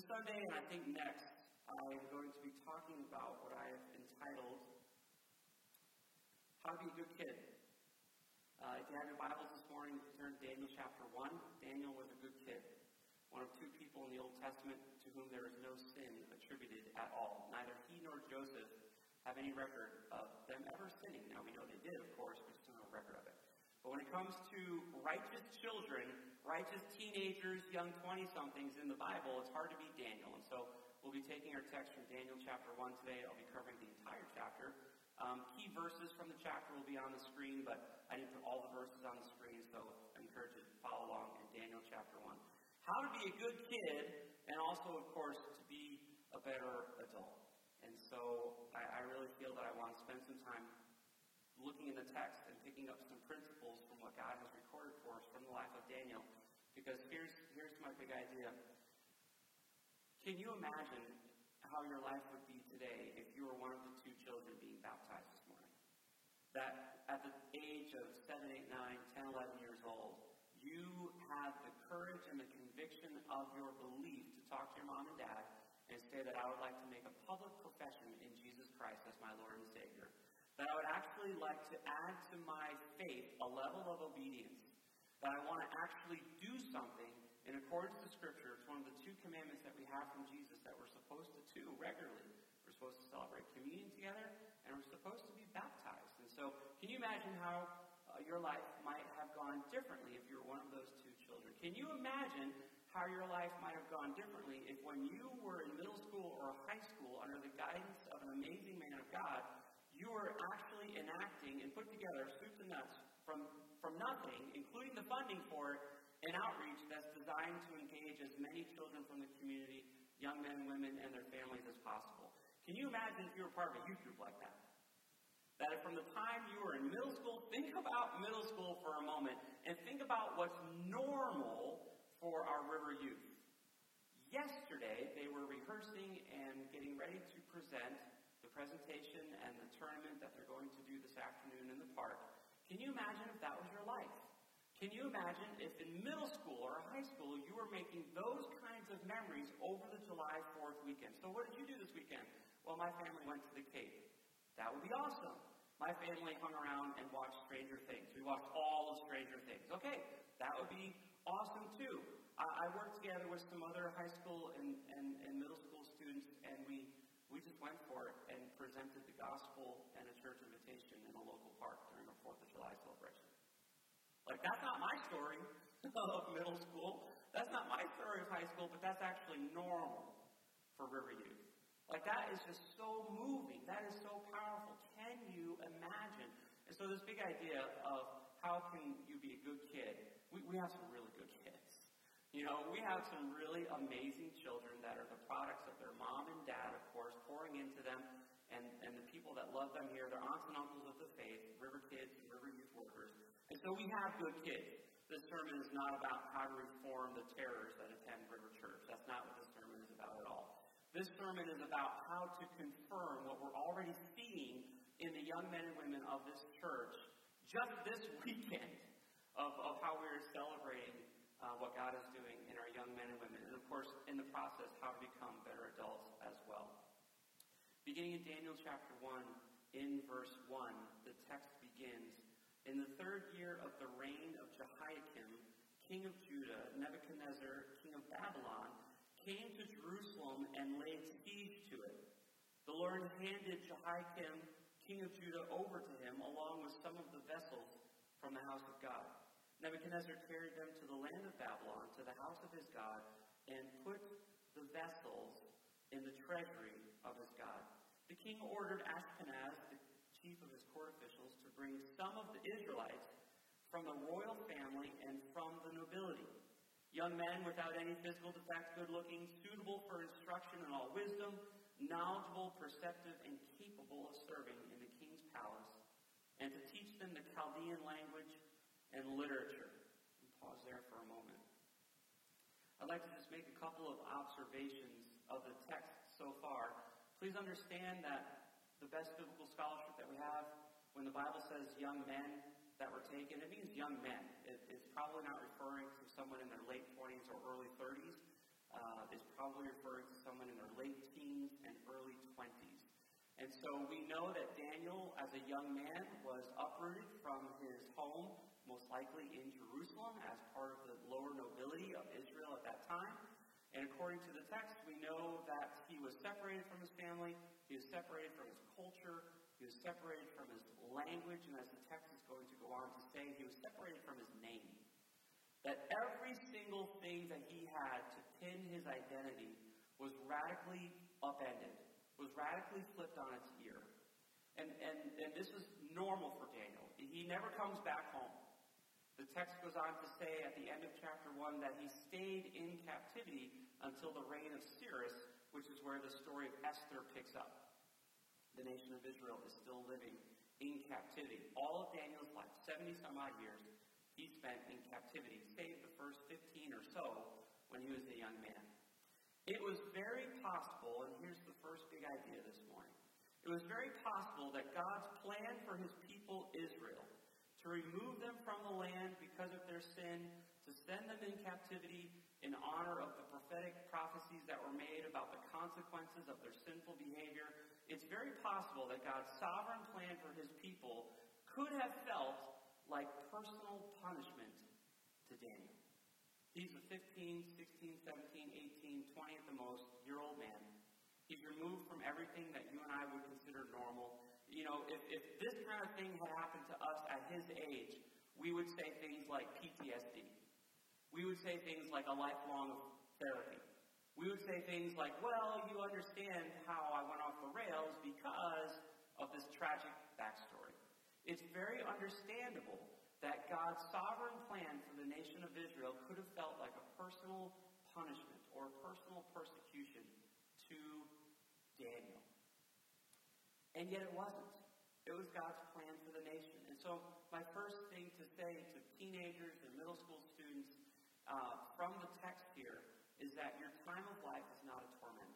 This Sunday, and I think next, I am going to be talking about what I have entitled How to Be a Good Kid. Uh, if you have your Bibles this morning, turn to Daniel chapter 1. Daniel was a good kid, one of two people in the Old Testament to whom there is no sin attributed at all. Neither he nor Joseph have any record of them ever sinning. Now, we know they did, of course, but just no record of it. But when it comes to righteous children, righteous teenagers, young 20 somethings in the Bible, it's hard to beat Daniel. And so we'll be taking our text from Daniel chapter 1 today. I'll be covering the entire chapter. Um, key verses from the chapter will be on the screen, but I didn't put all the verses on the screen, so I encourage you to follow along in Daniel chapter 1. How to be a good kid, and also, of course, to be a better adult. And so I, I really feel that I want to spend some time looking in the text and picking up some principles from what God has recorded for us from the life of Daniel. Because here's, here's my big idea. Can you imagine how your life would be today if you were one of the two children being baptized this morning? That at the age of 7, 8, 9, 10, 11 years old, you have the courage and the conviction of your belief to talk to your mom and dad and say that I would like to make a public profession in Jesus Christ as my Lord and Savior that I would actually like to add to my faith a level of obedience, that I want to actually do something in accordance to Scripture. It's one of the two commandments that we have from Jesus that we're supposed to do regularly. We're supposed to celebrate communion together, and we're supposed to be baptized. And so, can you imagine how uh, your life might have gone differently if you were one of those two children? Can you imagine how your life might have gone differently if when you were in middle school or high school under the guidance of an amazing man of God, you are actually enacting and put together soup and nuts from, from nothing, including the funding for an outreach that's designed to engage as many children from the community, young men, women, and their families as possible. Can you imagine if you were part of a youth group like that? That from the time you were in middle school, think about middle school for a moment and think about what's normal for our river youth. Yesterday, they were rehearsing and getting ready to present presentation and the tournament that they're going to do this afternoon in the park. Can you imagine if that was your life? Can you imagine if in middle school or high school you were making those kinds of memories over the July 4th weekend? So, what did you do this weekend? Well, my family went to the Cape. That would be awesome. My family hung around and watched Stranger Things. We watched all of Stranger Things. Okay, that would be awesome too. I, I worked together with some other high school and, and, and middle school students, and we we just went for it and presented the gospel and a church invitation in a local park during a 4th of July celebration. Like, that's not my story of middle school. That's not my story of high school, but that's actually normal for River Youth. Like, that is just so moving. That is so powerful. Can you imagine? And so, this big idea of how can you be a good kid, we, we have some really good you know, we have some really amazing children that are the products of their mom and dad, of course, pouring into them, and, and the people that love them here, their aunts and uncles of the faith, River Kids and River Youth Workers. And so we have good kids. This sermon is not about how to reform the terrors that attend River Church. That's not what this sermon is about at all. This sermon is about how to confirm what we're already seeing in the young men and women of this church just this weekend of, of how we're celebrating uh, what God is doing in our young men and women, and of course, in the process, how to become better adults as well. Beginning in Daniel chapter 1, in verse 1, the text begins In the third year of the reign of Jehoiakim, king of Judah, Nebuchadnezzar, king of Babylon, came to Jerusalem and laid siege to it. The Lord handed Jehoiakim, king of Judah, over to him, along with some of the vessels from the house of God. Nebuchadnezzar carried them to the land of Babylon, to the house of his God, and put the vessels in the treasury of his God. The king ordered Ashpenaz, the chief of his court officials, to bring some of the Israelites from the royal family and from the nobility. Young men without any physical defects, good looking, suitable for instruction in all wisdom, knowledgeable, perceptive, and capable of serving in the king's palace, and to teach them the Chaldean language and literature. And pause there for a moment. I'd like to just make a couple of observations of the text so far. Please understand that the best biblical scholarship that we have, when the Bible says young men that were taken, it means young men. It, it's probably not referring to someone in their late 20s or early 30s. uh, is probably referring to someone in their late teens and early 20s. And so we know that Daniel, as a young man, was uprooted from his home, most likely in Jerusalem, as part of the lower nobility of Israel at that time. And according to the text, we know that he was separated from his family, he was separated from his culture, he was separated from his language, and as the text is going to go on to say, he was separated from his name. That every single thing that he had to pin his identity was radically upended, was radically flipped on its ear. And, and, and this was normal for Daniel. He never comes back home. The text goes on to say at the end of chapter 1 that he stayed in captivity until the reign of Cyrus, which is where the story of Esther picks up the nation of Israel is still living in captivity. All of Daniel's life, 70 some odd years, he spent in captivity, save the first 15 or so when he was a young man. It was very possible, and here's the first big idea this morning. It was very possible that God's plan for his people Israel to remove them from the land because of their sin, to send them in captivity in honor of the prophetic prophecies that were made about the consequences of their sinful behavior, it's very possible that God's sovereign plan for his people could have felt like personal punishment to Daniel. He's a 15, 16, 17, 18, 20 at the most year old man. He's removed from everything that you and I would consider normal. You know, if, if this kind of thing had happened to us at his age, we would say things like PTSD. We would say things like a lifelong therapy we would say things like, well, you understand how I went off the rails because of this tragic backstory. It's very understandable that God's sovereign plan for the nation of Israel could have felt like a personal punishment or a personal persecution to Daniel. And yet it wasn't. It was God's plan for the nation. And so, my first thing to say to teenagers and middle school students uh, from the text here is that your time of life is not a torment.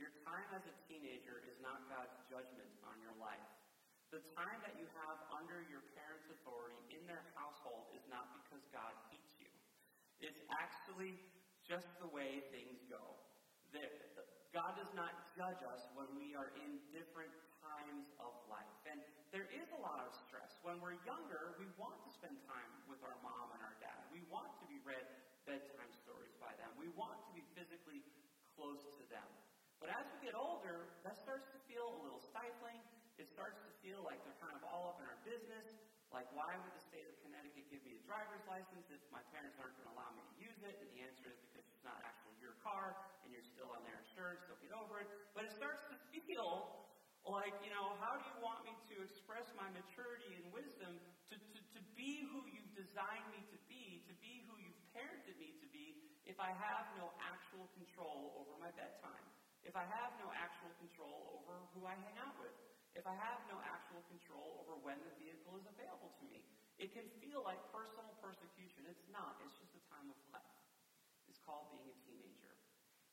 Your time as a teenager is not God's judgment on your life. The time that you have under your parents' authority in their household is not because God hates you. It's actually just the way things go. God does not judge us when we are in different times of life. And there is a lot of stress. When we're younger, we want to spend time with our mom and our dad. We want to be read bedtime stories by them. We want to be physically close to them. But as we get older, that starts to feel a little stifling. It starts to feel like they're kind of all up in our business. Like, why would the state of Connecticut give me a driver's license if my parents aren't going to allow me to use it? And the answer is because it's not actually your car and you're still on their insurance. They'll get over it. But it starts to feel like, you know, how do you want me to express my maturity and wisdom to, to, to be who you've designed me to be, to be who you've parented me to be, if I have no actual control over my bedtime? If I have no actual control over who I hang out with? If I have no actual control over when the vehicle is available to me? It can feel like personal persecution. It's not. It's just a time of life. It's called being a teenager.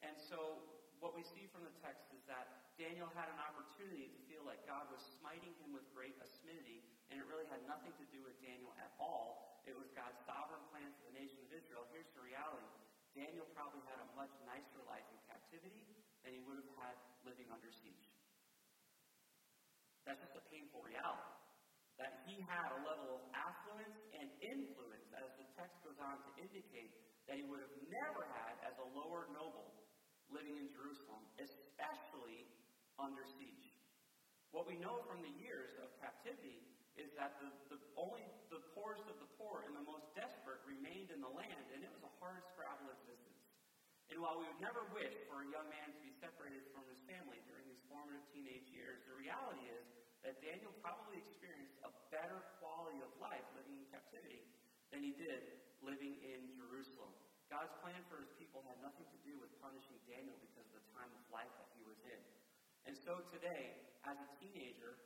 And so what we see from the text is that Daniel had an opportunity to feel like God was smiting him with great asmity, and it really had nothing to do with Daniel at all. It was God's sovereign plan for the nation of Israel. Here's the reality Daniel probably had a much nicer life in captivity than he would have had living under siege. That's just a painful reality. That he had a level of affluence and influence, as the text goes on to indicate, that he would have never had as a lower noble living in Jerusalem, especially under siege. What we know from the years of captivity is that the, the only the poorest of the poor and the most desperate remained in the land, and it was a hard scrabble existence. And while we would never wish for a young man to be separated from his family during his formative teenage years, the reality is that Daniel probably experienced a better quality of life living in captivity than he did living in Jerusalem. God's plan for his people had nothing to do with punishing Daniel because of the time of life that he was in. And so today, as a teenager,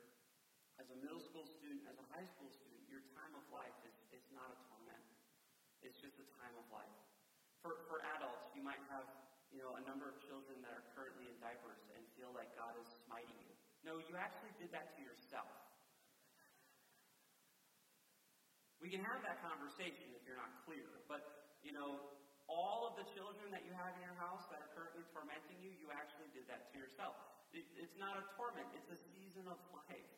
as a middle school student, as a high school student, your time of life is, is not a torment. It's just a time of life. For, for adults, you might have you know, a number of children that are currently in diapers and feel like God is smiting you. No, you actually did that to yourself. We can have that conversation if you're not clear, but, you know, all of the children that you have in your house that are currently tormenting you, you actually did that to yourself. It, it's not a torment, it's a season of life.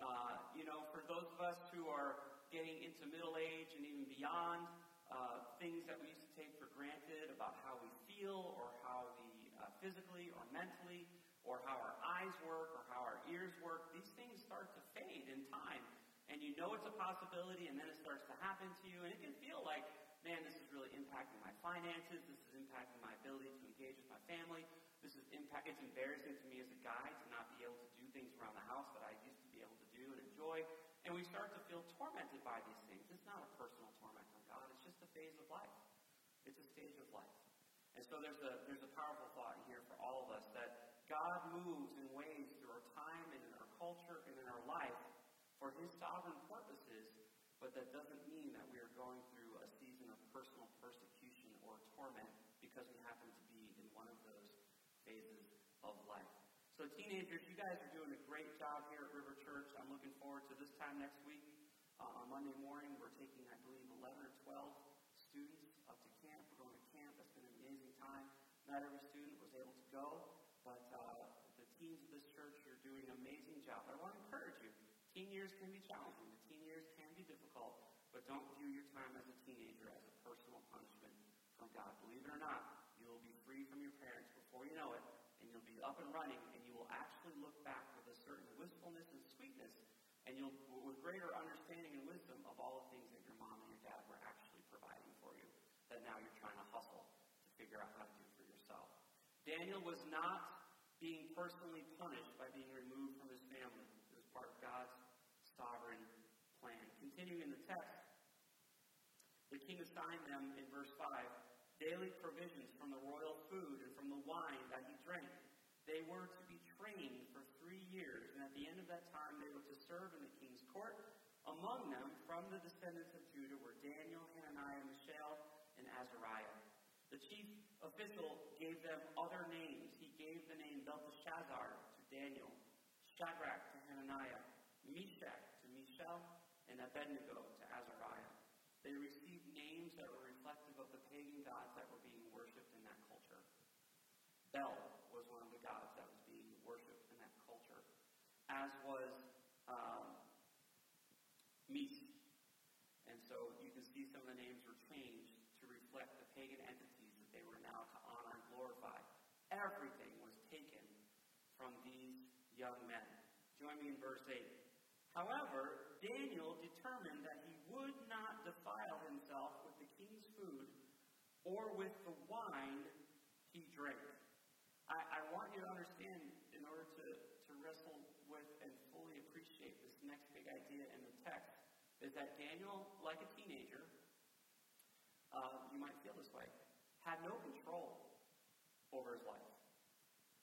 Uh, you know, for those of us who are getting into middle age and even beyond, uh, things that we used to take for granted about how we feel or how we uh, physically or mentally or how our eyes work or how our ears work, these things start to fade in time. And you know it's a possibility, and then it starts to happen to you, and it can feel like, man, this is really impacting my finances, this is impacting my ability to engage with my family, this is impact. It's embarrassing to me as a guy to not be able to do things around the house that I used to be able to do and enjoy. And we start to feel tormented by these things. It's not a personal torment from God. It's just a phase of life. It's a stage of life. And so there's a there's a powerful thought here for all of us that God moves in ways through our time and in our culture and in our life for His sovereign purposes, but that doesn't mean that we are going through a season of personal persecution or torment because we happen to be in one of those phases of life. So, teenagers, you guys are doing a great job here at River Church. I'm looking forward to this time next week. Uh, on Monday morning, we're taking, I believe, 11 or 12 students up to camp. We're going to camp. It's been an amazing time. Not every student was able to go, but uh, the teens of this church are doing an amazing job. I want to encourage you. Teen years can be challenging. The teen years can be difficult, but don't view your time as a teenager as from God. Believe it or not, you will be free from your parents before you know it, and you'll be up and running, and you will actually look back with a certain wistfulness and sweetness, and you'll, with greater understanding and wisdom of all the things that your mom and your dad were actually providing for you, that now you're trying to hustle to figure out how to do for yourself. Daniel was not being personally punished by being removed from his family. It was part of God's sovereign plan. Continuing in the text, the king assigned them in verse 5 daily provisions from the royal food and from the wine that he drank. They were to be trained for three years, and at the end of that time they were to serve in the king's court. Among them, from the descendants of Judah, were Daniel, Hananiah, Mishael, and Azariah. The chief official gave them other names. He gave the name Belteshazzar to Daniel, Shadrach to Hananiah, Meshach to Mishael, and Abednego to Azariah. They received names that were reflective of the pagan gods that culture. Bel was one of the gods that was being worshipped in that culture, as was um. And so you can see some of the names were changed to reflect the pagan entities that they were now to honor and glorify. Everything was taken from these young men. Join me in verse 8. However, Daniel determined that he would not defile himself with the king's food or with the wine he drank. I, I want you to understand, in order to, to wrestle with and fully appreciate this next big idea in the text, is that Daniel, like a teenager, uh, you might feel this way, had no control over his life.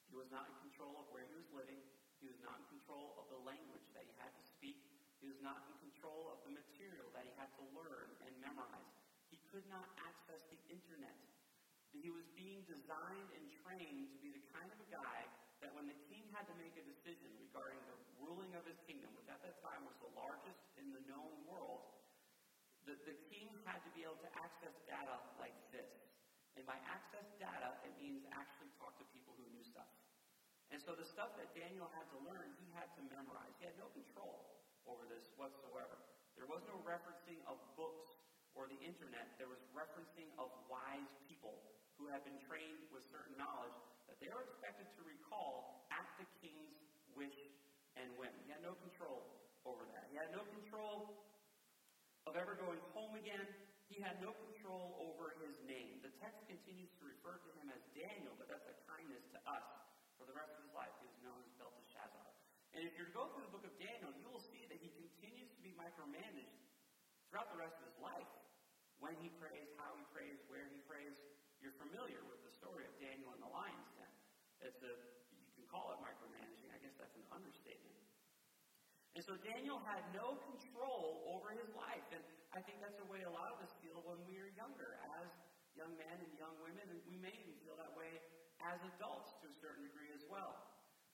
He was not in control of where he was living. He was not in control of the language that he had to speak. He was not in control of the material that he had to learn and memorize. He could not the internet. He was being designed and trained to be the kind of a guy that when the king had to make a decision regarding the ruling of his kingdom, which at that time was the largest in the known world, the, the king had to be able to access data like this. And by access data, it means actually talk to people who knew stuff. And so the stuff that Daniel had to learn, he had to memorize. He had no control over this whatsoever. There was no referencing of books or the internet. There was referencing of wise people who had been trained with certain knowledge that they were expected to recall at the king's wish and whim. He had no control over that. He had no control of ever going home again. He had no control over his name. The text continues to refer to him as Daniel, but that's a kindness to us. For the rest of his life, he was known as Belteshazzar. And if you go through the book of Daniel, you will see that he continues to be micromanaged throughout the rest of his life. When he prays, how he prays, where he prays. You're familiar with the story of Daniel in the lion's den. It's a, you can call it micromanaging. I guess that's an understatement. And so Daniel had no control over his life. And I think that's the way a lot of us feel when we are younger, as young men and young women. And we may even feel that way as adults to a certain degree as well.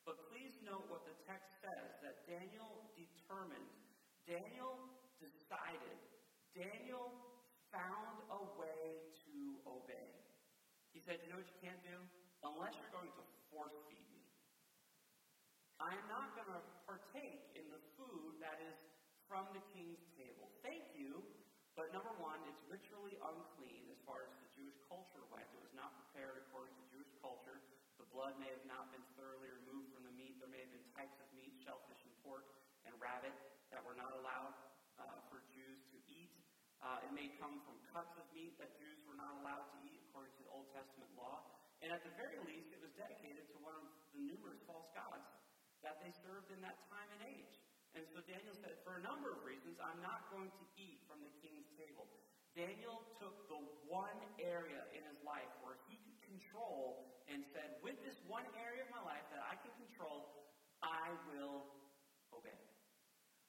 But please note what the text says that Daniel determined, Daniel decided, Daniel found a way to obey. He said, You know what you can't do? Unless you're going to force feed me, I am not going to partake in the food that is from the king's table. Thank you, but number one, it's ritually unclean as far as the Jewish culture went. It was not prepared according to Jewish culture. The blood may have not been thoroughly removed from the meat. There may have been types of meat, shellfish and pork and rabbit, that were not allowed uh, for Jews to eat. Uh, it may come from cuts of meat that Jews were not allowed to eat according to the Old Testament law. And at the very least, it was dedicated to one of the numerous false gods that they served in that time and age. And so Daniel said, for a number of reasons, I'm not going to eat from the king's table. Daniel took the one area in his life where he could control and said, with this one area of my life that I can control, I will obey.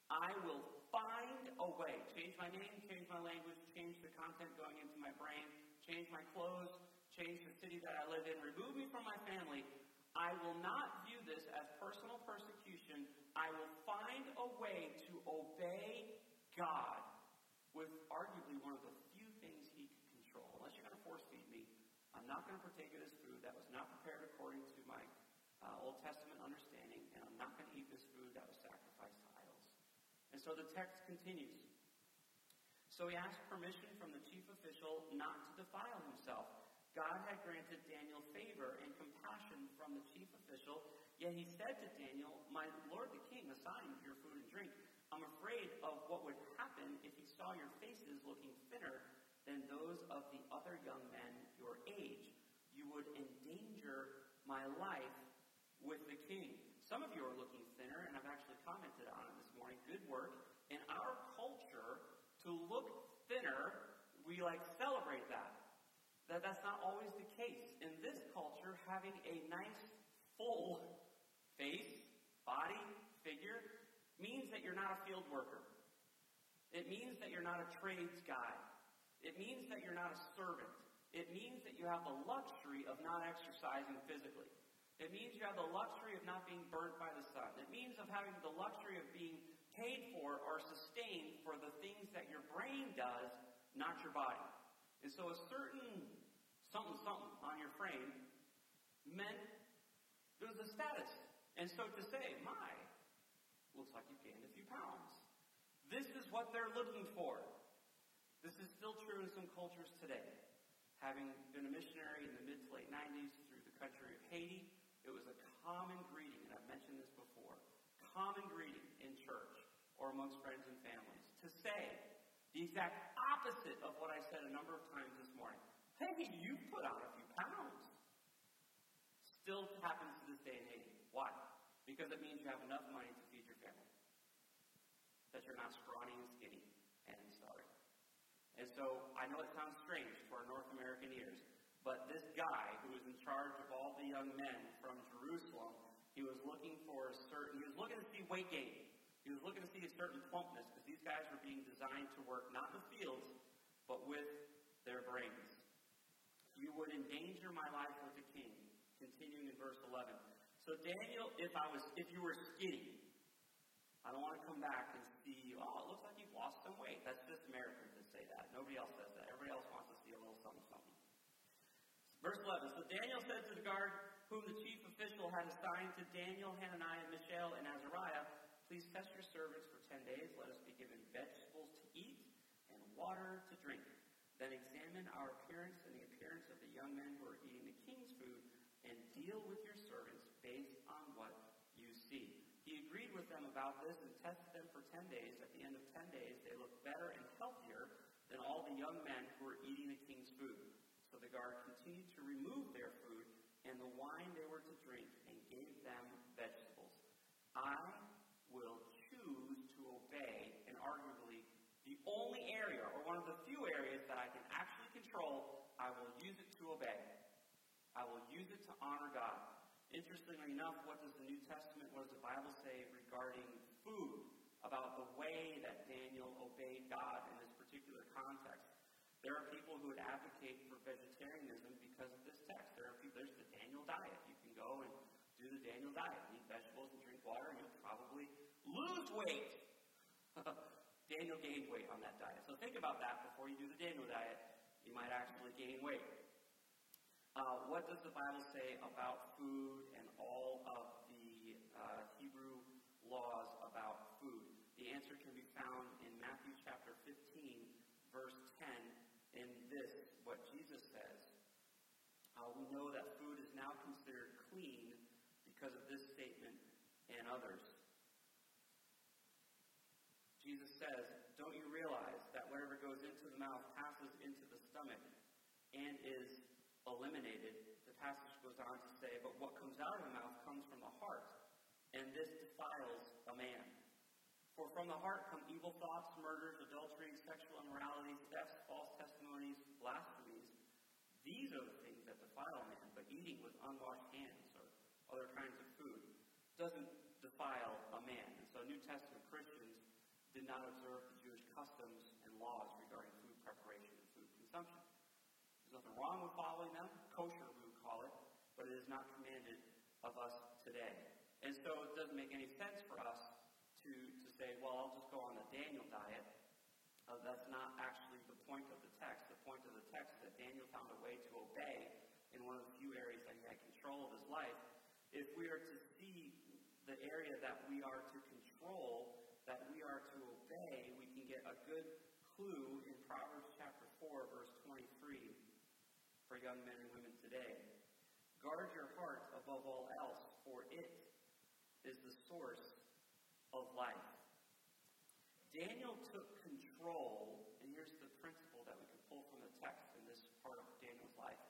I will find a way. Change my name, change my language, change the content going into my brain, change my clothes, change the city that I live in, remove me from my family. I will not view this as personal persecution. I will find a way to obey God with arguably one of the few things he could control. Unless you're going to force feed me, I'm not going to partake of this food that was not prepared according to my uh, Old Testament understanding, and I'm not going to eat this food that was sacrificed to idols. And so the text continues. So he asked permission from the chief official not to defile himself. God had granted Daniel favor and compassion from the chief official, yet he said to Daniel, My lord the king, assign your food and drink. I'm afraid of what would happen if he saw your faces looking thinner than those of the other young men your age. You would endanger my life with the king. Some of you are looking thinner, and I've actually commented on it. Good work. In our culture, to look thinner, we like celebrate that. That that's not always the case. In this culture, having a nice, full face, body, figure means that you're not a field worker. It means that you're not a trades guy. It means that you're not a servant. It means that you have the luxury of not exercising physically. It means you have the luxury of not being burnt by the sun. It means of having the luxury of being paid for or sustained for the things that your brain does, not your body. And so a certain something something on your frame meant there was a status. And so to say, my, looks like you've gained a few pounds. This is what they're looking for. This is still true in some cultures today. Having been a missionary in the mid to late 90s through the country of Haiti, it was a common greeting, and I've mentioned this before, common greeting in church or amongst friends and families to say the exact opposite of what I said a number of times this morning. Hey, you put on a few pounds. Still happens to this day in Haiti. Why? Because it means you have enough money to feed your family. That you're not scrawny and skinny and sorry. And so I know it sounds strange to our North American ears, but this guy who was in charge of all the young men from Jerusalem, he was looking for a certain, he was looking to see weight gain. He was looking to see a certain plumpness because these guys were being designed to work not in the fields, but with their brains. You would endanger my life with the king. Continuing in verse 11. So Daniel, if I was, if you were skinny, I don't want to come back and see you. Oh, it looks like you've lost some weight. That's just Americans that say that. Nobody else says that. Everybody else wants to see a little something, something. Verse 11. So Daniel said to the guard, whom the chief official had assigned to Daniel, Hananiah, Mishael, and Azariah, Please test your servants for ten days. Let us be given vegetables to eat and water to drink. Then examine our appearance and the appearance of the young men who are eating the king's food, and deal with your servants based on what you see. He agreed with them about this and tested them for ten days. At the end of ten days, they looked better and healthier than all the young men who were eating the king's food. So the guard continued to remove their food and the wine they were to drink and gave them vegetables. I will choose to obey, and arguably the only area, or one of the few areas that I can actually control, I will use it to obey. I will use it to honor God. Interestingly enough, what does the New Testament, what does the Bible say regarding food? About the way that Daniel obeyed God in this particular context. There are people who would advocate for vegetarianism because of this text. There are people, there's the Daniel diet. You can go and do the Daniel diet, eat vegetables and drink water, and you'll probably lose weight. Daniel gained weight on that diet. So think about that before you do the Daniel diet. You might actually gain weight. Uh, what does the Bible say about food and all of the uh, Hebrew laws about food? The answer can be found in Matthew chapter 15, verse 10, in this, what Jesus says. Uh, we know that food is now considered clean because of this statement and others. Jesus says, Don't you realize that whatever goes into the mouth passes into the stomach and is eliminated, the passage goes on to say, but what comes out of the mouth comes from the heart, and this defiles a man. For from the heart come evil thoughts, murders, adultery, sexual immorality, thefts, false testimonies, blasphemies. These are the things that defile a man, but eating with unwashed hands or other kinds of food doesn't defile a man. And so New Testament Christians did not observe the Jewish customs and laws regarding food preparation and food consumption There's nothing wrong with following them. Kosher, we would call it, but it is not commanded of us today. And so it doesn't make any sense for us to, to say, well, I'll just go on the Daniel diet. Uh, that's not actually the point of the text. The point of the text is that Daniel found a way to obey in one of the few areas that he had control of his life. If we are to see the area that we are to control, that we are to obey, we can get a good clue in Proverbs chapter 4, verse 23 for young men and women today. Guard your heart above all else, for it is the source of life. Daniel took control, and here's the principle that we can pull from the text in this part of Daniel's life.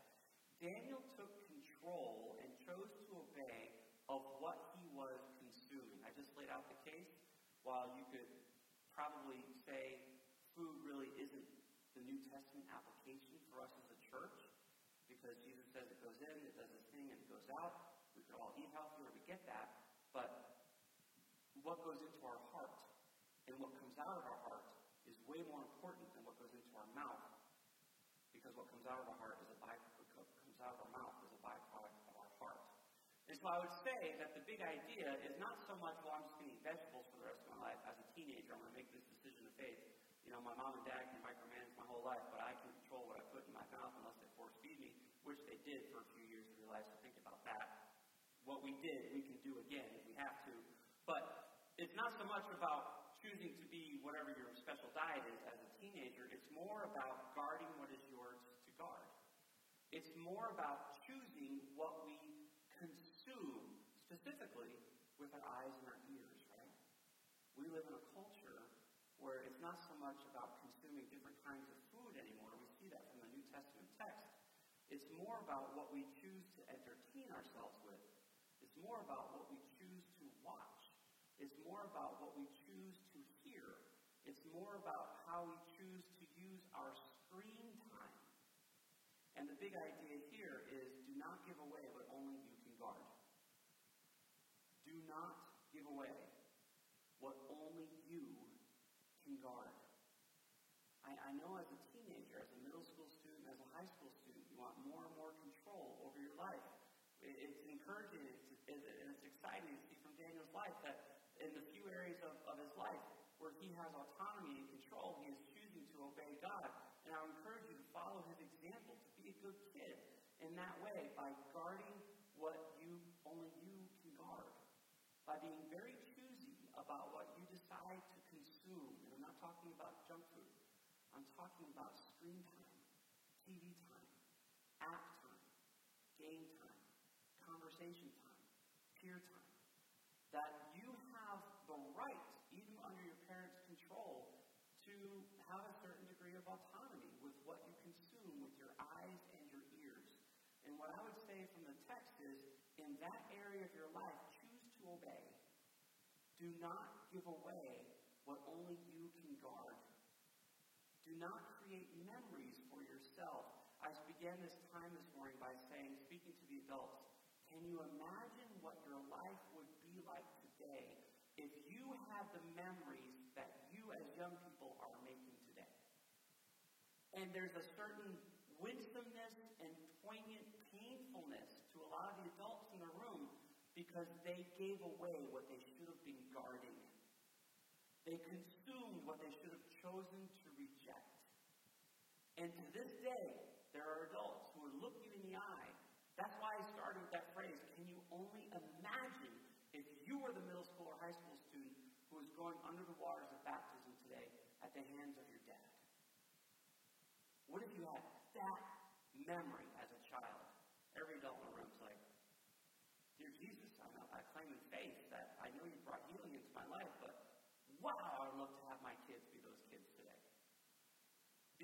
Daniel took control and chose to obey of what he was consuming. I just laid out the case. While you could probably say food really isn't the New Testament application for us as a church, because Jesus says it goes in, it does its thing, and it goes out. We could all eat healthier, we get that. But what goes into our heart and what comes out of our heart is way more important than what goes into our mouth. Because what comes out of our heart is a byproduct, What comes out of our mouth is a byproduct of our heart. And so I would say that the big idea is not so much, well, I'm just going to eat vegetables teenager, I'm going to make this decision of faith. You know, my mom and dad can micromanage my whole life, but I can control what I put in my mouth unless they force feed me which they did for a few years of their lives, so think about that. What we did, we can do again if we have to. But it's not so much about choosing to be whatever your special diet is as a teenager, it's more about guarding what is yours to guard. It's more about choosing what we consume, specifically with our eyes and our? We live in a culture where it's not so much about consuming different kinds of food anymore. We see that from the New Testament text. It's more about what we choose to entertain ourselves with. It's more about what we choose to watch. It's more about what we choose to hear. It's more about how we choose to use our screen time. And the big idea here is do not give away what only you can guard. Do not give away what only you can guard. I, I know as a teenager, as a middle school student, as a high school student, you want more and more control over your life. It's encouraging and it's exciting to see from Daniel's life that in the few areas of, of his life where he has autonomy and control, he is choosing to obey God. And I encourage you to follow his example, to be a good kid that way by guarding what you only you can guard. By being very choosy about what you decide to consume. And I'm not talking about junk food. I'm talking about screen time, TV time app time, game time, conversation time, peer time. That you have the right, even under your parents' control, to have a certain degree of autonomy with what you consume with your eyes and your ears. And what I would say from the text is, in that area of your life, choose to obey. Do not give away what only you can guard. Do not create memories for yourself I began this time this morning by saying, speaking to the adults, can you imagine what your life would be like today if you had the memories that you as young people are making today? And there's a certain winsomeness and poignant painfulness to a lot of the adults in the room because they gave away what they should have been guarding. They consumed what they should have chosen to reject. And to this day, there are adults who would look you in the eye That's why I started with that phrase. Can you only imagine if you were the middle school or high school student who was going under the waters of baptism today at the hands of your dad? What if you had that memory as a child? Every adult in the room is like, Dear Jesus, I, know, I claim in faith that I know you brought healing into my life, but wow, I'd love to have my kids be those kids today.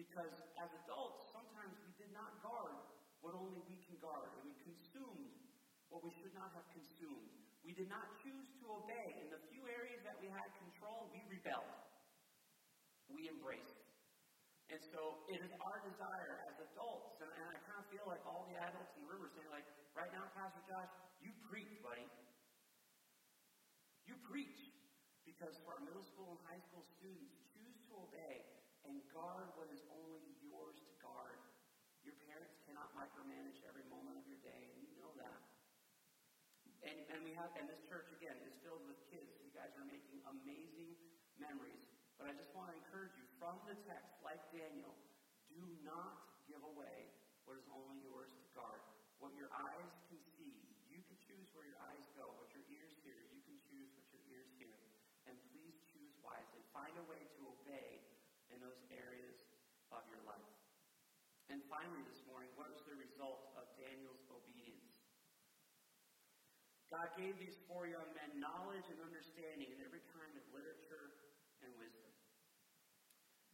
Because as adults, sometimes we did not guard what only we can guard, and we consumed what we should not have consumed. We did not choose to obey. In the few areas that we had control, we rebelled. We embraced. And so it is our desire as adults, and, and I kind of feel like all the adults in the room are saying, like, right now, Pastor Josh, you preach, buddy. You preach. Because for our middle school and high school students, choose to obey and guard what is only yours to guard. Your parents cannot micromanage every and you know that. And, and we have, and this church again is filled with kids. You guys are making amazing memories. But I just want to encourage you from the text, like Daniel, do not give away what is only yours to guard. What your eyes can see, you can choose where your eyes go. What your ears hear, you can choose what your ears hear. And please choose wisely. Find a way to obey in those areas of your life. And finally, this morning, what was the result of Daniel's obedience? God gave these four young men knowledge and understanding in every kind of literature and wisdom.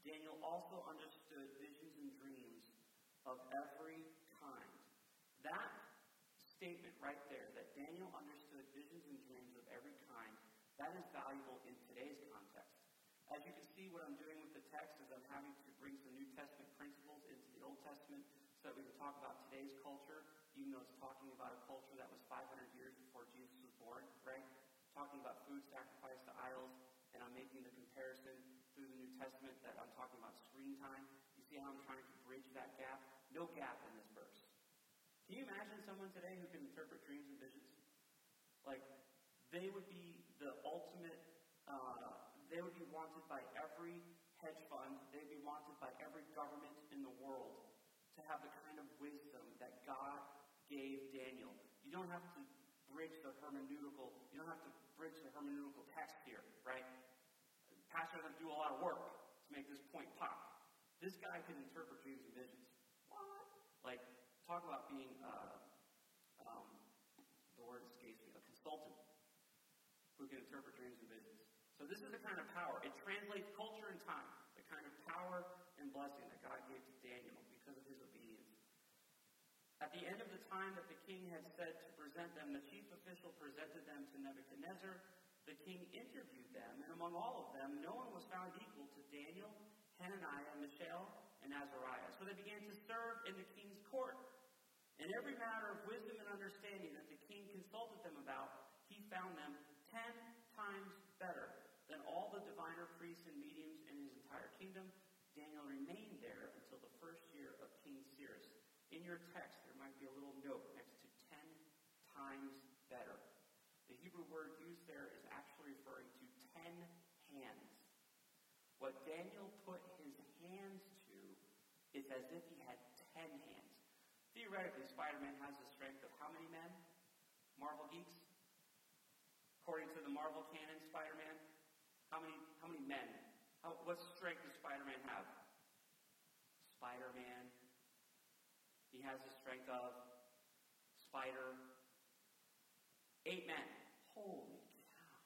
Daniel also understood visions and dreams of every kind. That statement right there, that Daniel understood visions and dreams of every kind, that is valuable in today's context. As you can see, what I'm doing with the text is I'm having to bring some New Testament principles into the Old Testament so that we can talk about today's culture even though it's talking about a culture that was 500 years before Jesus was born, right? Talking about food sacrificed to idols, and I'm making the comparison through the New Testament that I'm talking about screen time. You see how I'm trying to bridge that gap? No gap in this verse. Can you imagine someone today who can interpret dreams and visions? Like, they would be the ultimate, uh, they would be wanted by every hedge fund, they'd be wanted by every government in the world to have the kind of wisdom that God gave Daniel. You don't have to bridge the hermeneutical, you don't have to bridge the hermeneutical text here, right? pastor doesn't do a lot of work to make this point pop. This guy can interpret dreams and visions. What? Like, talk about being, uh, um, the word escapes me, a consultant who can interpret dreams and visions. So this is the kind of power. It translates culture and time, the kind of power and blessing that God gave to Daniel because of his at the end of the time that the king had said to present them, the chief official presented them to Nebuchadnezzar. The king interviewed them, and among all of them, no one was found equal to Daniel, Hananiah, Mishael, and Azariah. So they began to serve in the king's court. In every matter of wisdom and understanding that the king consulted them about, he found them ten times better than all the diviner priests and mediums in his entire kingdom. Daniel remained there until the first year of King Cyrus. In your text, a little note next to ten times better. The Hebrew word used there is actually referring to ten hands. What Daniel put his hands to is as if he had ten hands. Theoretically, Spider Man has the strength of how many men? Marvel geeks? According to the Marvel canon, Spider Man, how many, how many men? How, what strength does Spider Man have? Spider Man he has the strength of spider. Eight men. Holy cow.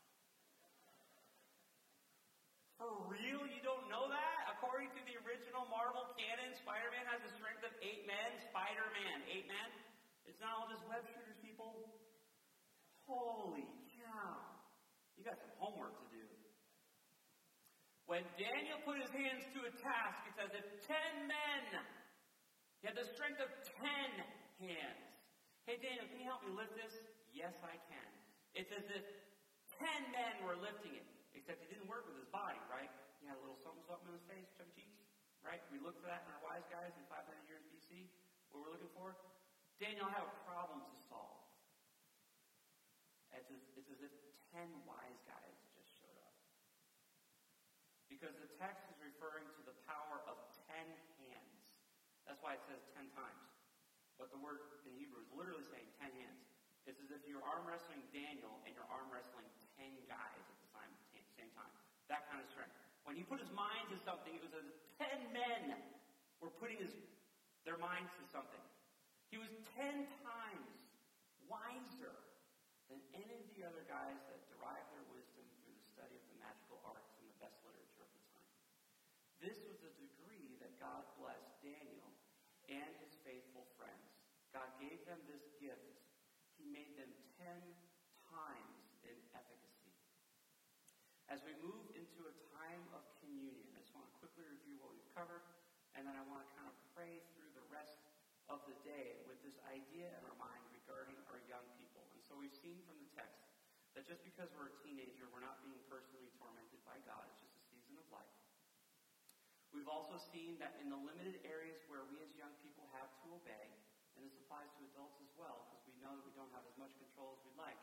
For real? You don't know that? According to the original Marvel canon, Spider Man has the strength of eight men. Spider Man. Eight men? It's not all just web shooters, people. Holy cow. You got some homework to do. When Daniel put his hands to a task, it says if ten men he had the strength of ten hands. Hey, Daniel, can you help me lift this? Yes, I can. It's as if ten men were lifting it, except he didn't work with his body, right? He had a little something something in his face, chubby cheeks, right? We look for that in our wise guys in 500 years BC. What we're looking for? Daniel had a problem to solve. It's as, it's as if ten wise guys just showed up. Because the text is referring to the power of. Why it says ten times. But the word in Hebrew is literally saying ten hands. It's as if you're arm wrestling Daniel and you're arm wrestling ten guys at the same, same time. That kind of strength. When he put his mind to something, it was as ten men were putting his, their minds to something. He was ten times wiser than any of the other guys that derived their wisdom through the study of the magical arts and the best literature of the time. This was a degree that God and his faithful friends. God gave them this gift. He made them ten times in efficacy. As we move into a time of communion, I just want to quickly review what we've covered, and then I want to kind of pray through the rest of the day with this idea in our mind regarding our young people. And so we've seen from the text that just because we're a teenager, we're not being personally tormented by God. It's just a season of life. We've also seen that in the limited areas where we as young people have to obey, and this applies to adults as well, because we know that we don't have as much control as we'd like,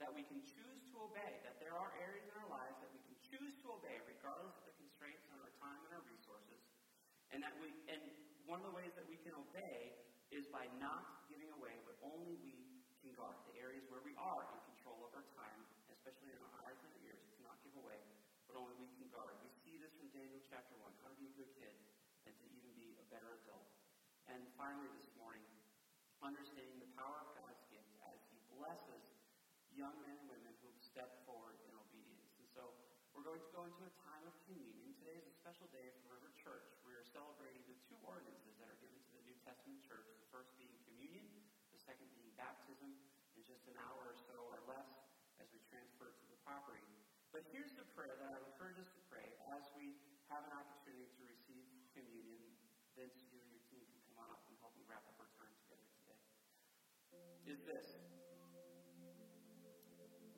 that we can choose to obey, that there are areas in our lives that we can choose to obey regardless of the constraints on our time and our resources, and that we and one of the ways that we can obey is by not giving away what only we can guard. The areas where we are in control of our time, especially in our eyes and our ears, to not give away what only we can guard. We see this from Daniel chapter 1, how to be a good kid and to even be a better adult. And finally this morning, understanding the power of God's gift as He blesses young men and women who've stepped forward in obedience. And so we're going to go into a time of communion. Today is a special day for River Church. We are celebrating the two ordinances that are given to the New Testament church. The first being communion, the second being baptism in just an hour or so or less as we transfer to the property. But here's the prayer that I encourage us to pray as we have an opportunity to receive communion. Vince, you and your team can come on up and help me wrap up our time together today. Is this.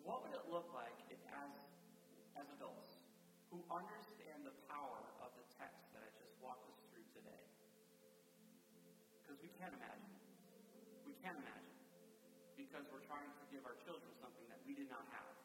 What would it look like if as, as adults who understand the power of the text that I just walked us through today, because we can't imagine. We can't imagine. Because we're trying to give our children something that we did not have,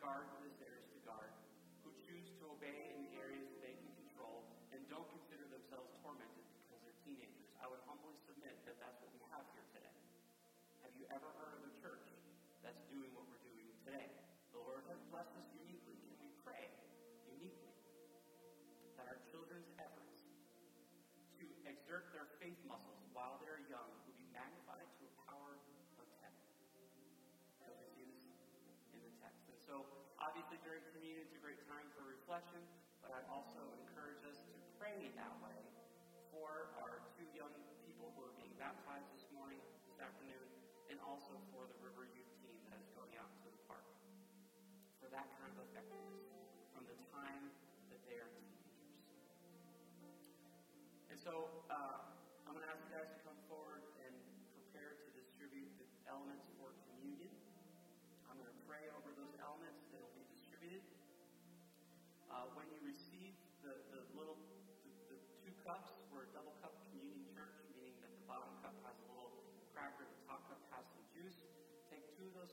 guard what is theirs to guard, who choose to obey in the areas that they can control, and don't consider themselves tormented because they're teenagers? I would humbly submit that that's what we have here today. Have you ever heard so, obviously, during communion, it's a great time for reflection, but I'd also encourage us to pray that way for our two young people who are being baptized this morning, this afternoon, and also for the River Youth team that is going out to the park. For that kind of effectiveness from the time that they are teenagers. And so, uh, I'm going to ask you guys to come forward and prepare to distribute the elements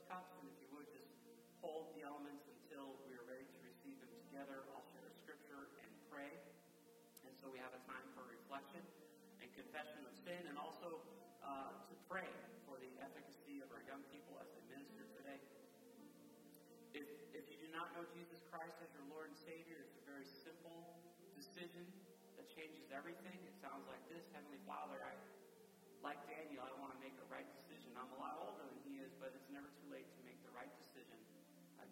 and if you would, just hold the elements until we are ready to receive them together. I'll share scripture and pray. And so we have a time for reflection and confession of sin, and also uh, to pray for the efficacy of our young people as they minister today. If, if you do not know Jesus Christ as your Lord and Savior, it's a very simple decision that changes everything. It sounds like this Heavenly Father, I, like Daniel, I want to make a right decision. I'm a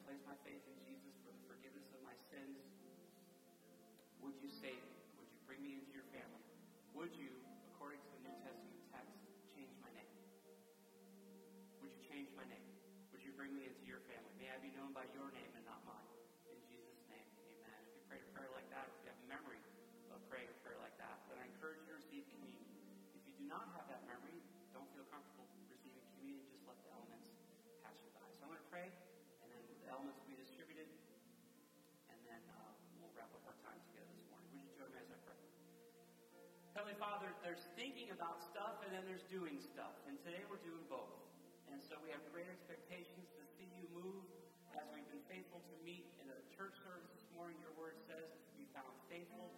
place my faith in Jesus for the forgiveness of my sins, would you save me? Would you bring me into your family? Would you, according to the New Testament text, change my name? Would you change my name? Would you bring me into your family? May I be known by your name and not mine. In Jesus' name, amen. If you prayed a prayer like that, if you have a memory of praying a prayer like that, then I encourage you to receive communion. If you do not have that memory, Heavenly Father, there's thinking about stuff and then there's doing stuff. And today we're doing both. And so we have great expectations to see you move as we've been faithful to meet in a church service this morning. Your word says to be found faithful.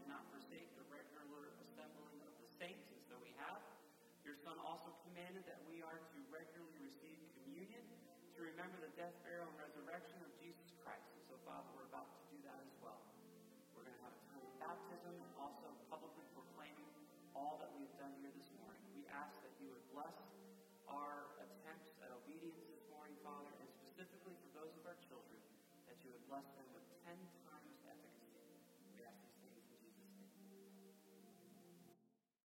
bless them.